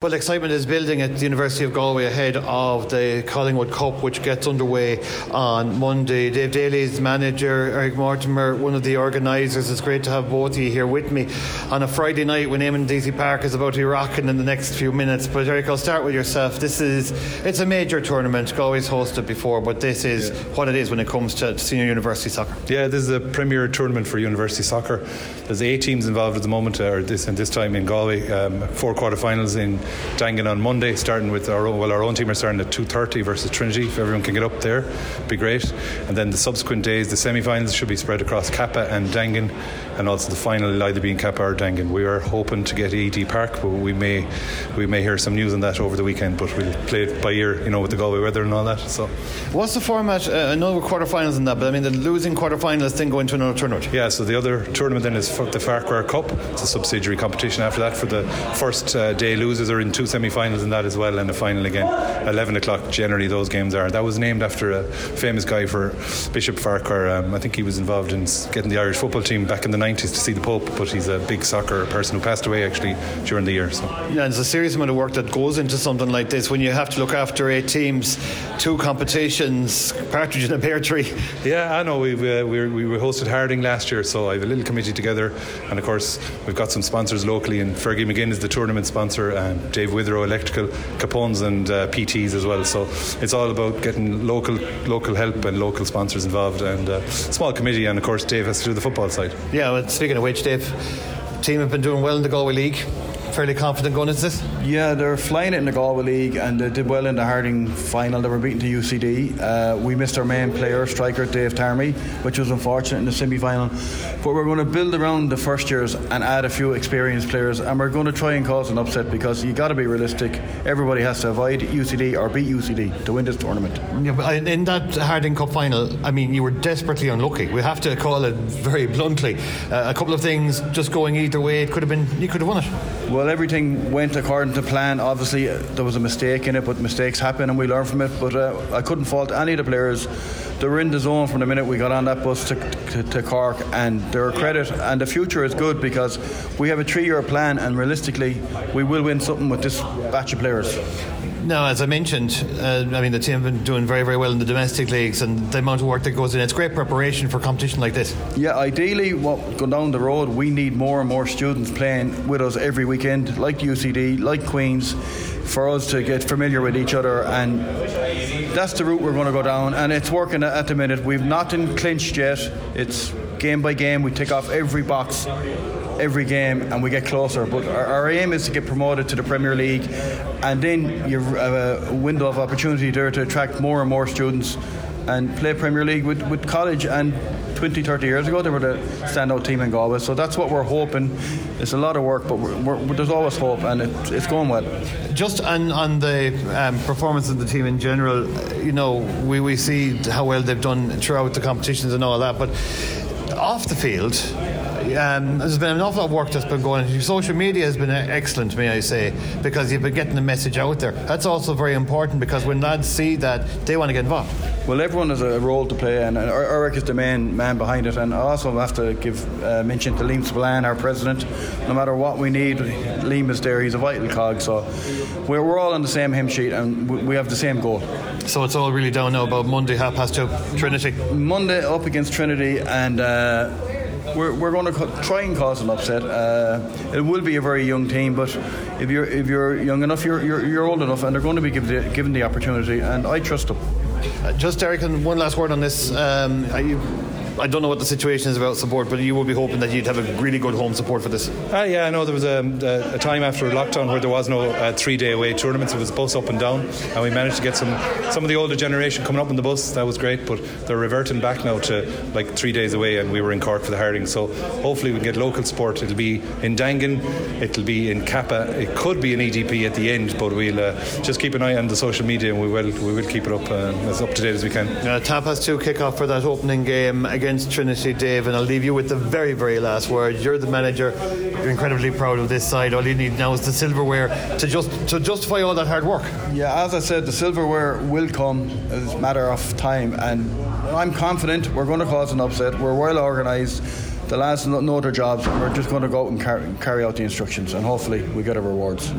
Well, excitement is building at the University of Galway ahead of the Collingwood Cup, which gets underway on Monday. Dave Daly's manager, Eric Mortimer, one of the organisers. It's great to have both of you here with me on a Friday night when Eamon Deacy Park is about to be rocking in the next few minutes. But Eric, I'll start with yourself. This is it's a major tournament. Galway's hosted before, but this is yeah. what it is when it comes to senior university soccer. Yeah, this is a premier tournament for university soccer. There's eight teams involved at the moment, or this and this time in Galway. Um, four quarterfinals in Dangan on Monday, starting with our own, well, our own team are starting at 2:30 versus Trinity. If everyone can get up there, be great. And then the subsequent days, the semi-finals should be spread across Cappagh and Dangan, and also the final will either be in Cappagh or Dangan. We are hoping to get ED Park, but we may we may hear some news on that over the weekend. But we'll play it by ear, you know, with the Galway weather and all that. So, what's the format? Uh, I know we're quarterfinals in that, but I mean the losing quarterfinals then go into another tournament. Yeah, so the other tournament then is the Farquhar Cup. It's a subsidiary competition after that. For the first uh, day, losers are in two semi-finals in that as well, and a final again. 11 o'clock. Generally, those games are. That was named after a famous guy for Bishop Farquhar. Um, I think he was involved in getting the Irish football team back in the 90s to see the Pope, but he's a big soccer person who passed away actually during the year. So. Yeah, there's a serious amount of work that goes into something like this when you have to look after eight teams, two competitions, partridge in a pear tree. Yeah, I know. We've, uh, we, we hosted Harding last year, so I have a little committee together, and of course we've got some sponsors locally, and Fergie McGinn is the tournament sponsor, and Dave Witherow Electrical, Capone's, and uh, PTs as well. So it's all about getting local local help and local sponsors involved, and uh, small committee, and of course Dave has to do the football side. Yeah, well, speaking of which, Dave, team have been doing well in the Galway League fairly confident going into this? Yeah, they're flying it in the Galway League and they did well in the Harding final. They were beaten to UCD. Uh, we missed our main player, striker Dave Tarmy, which was unfortunate in the semi final. But we're going to build around the first years and add a few experienced players and we're going to try and cause an upset because you got to be realistic. Everybody has to avoid UCD or beat UCD to win this tournament. Yeah, but in that Harding Cup final, I mean, you were desperately unlucky. We have to call it very bluntly. Uh, a couple of things just going either way. It could have been, you could have won it. Well, everything went according to plan. Obviously, uh, there was a mistake in it, but mistakes happen and we learn from it. But uh, I couldn't fault any of the players. They were in the zone from the minute we got on that bus to, to, to Cork, and they're a credit. And the future is good because we have a three year plan, and realistically, we will win something with this batch of players. Now, as I mentioned, uh, I mean the team have been doing very, very well in the domestic leagues, and the amount of work that goes in, it's great preparation for competition like this. Yeah, ideally, what going down the road, we need more and more students playing with us every weekend, like UCD, like Queens, for us to get familiar with each other, and that's the route we're going to go down, and it's working at the minute. We've nothing clinched yet. It's game by game. We tick off every box every game and we get closer. But our, our, aim is to get promoted to the Premier League, and then you have a window of opportunity there to attract more and more students and play Premier League with, with college. And 20, 30 years ago, they were the standout team in Galway. So that's what we're hoping. It's a lot of work, but we're, we're, there's always hope, and it, it's going well. Just on, on the um, performance of the team in general, you know, we, we see how well they've done throughout the competitions and all that, but off the field, um, there's been an awful lot of work that's been going. on. Social media has been excellent, may I say, because you've been getting the message out there. That's also very important because when lads see that, they want to get involved. Well, everyone has a role to play, and Eric is the main man behind it. And I also have to give uh, mention to Liam Spillane, our president. No matter what we need, Liam is there. He's a vital cog. So we're, we're all on the same hymn sheet, and we have the same goal. So it's all really down now about Monday, half past two, Trinity. Monday up against Trinity, and. Uh, we're, we're going to try and cause an upset. Uh, it will be a very young team, but if you're if you're young enough, you're you're, you're old enough, and they're going to be given the, given the opportunity. And I trust them. Uh, just Eric, and one last word on this. Um, you, I don't know what the situation is about support, but you will be hoping that you'd have a really good home support for this. Uh, yeah, I know there was a, a, time after lockdown where there was no uh, three day away tournaments. It was bus up and down, and we managed to get some some of the older generation coming up on the bus. That was great, but they're reverting back now to like three days away, and we were in Cork for the Harding. So hopefully we can get local support. It'll be in Dangan, it'll be in Cappagh, it could be an EDP at the end, but we'll uh, just keep an eye on the social media and we will we will keep it up uh, as up to date as we can. Uh, Tap has to kick off for that opening game against Trinity. Dave, and I'll leave you with the very, very last word. You're the manager. You're incredibly proud of this side. All you need now is the silverware to just to justify all that hard work. Yeah, as I said, the silverware will come. It's a matter of time, and I'm confident we're going to cause an upset. We're well organised. The lads know their jobs. We're just going to go out and carry out the instructions, and hopefully we get our rewards.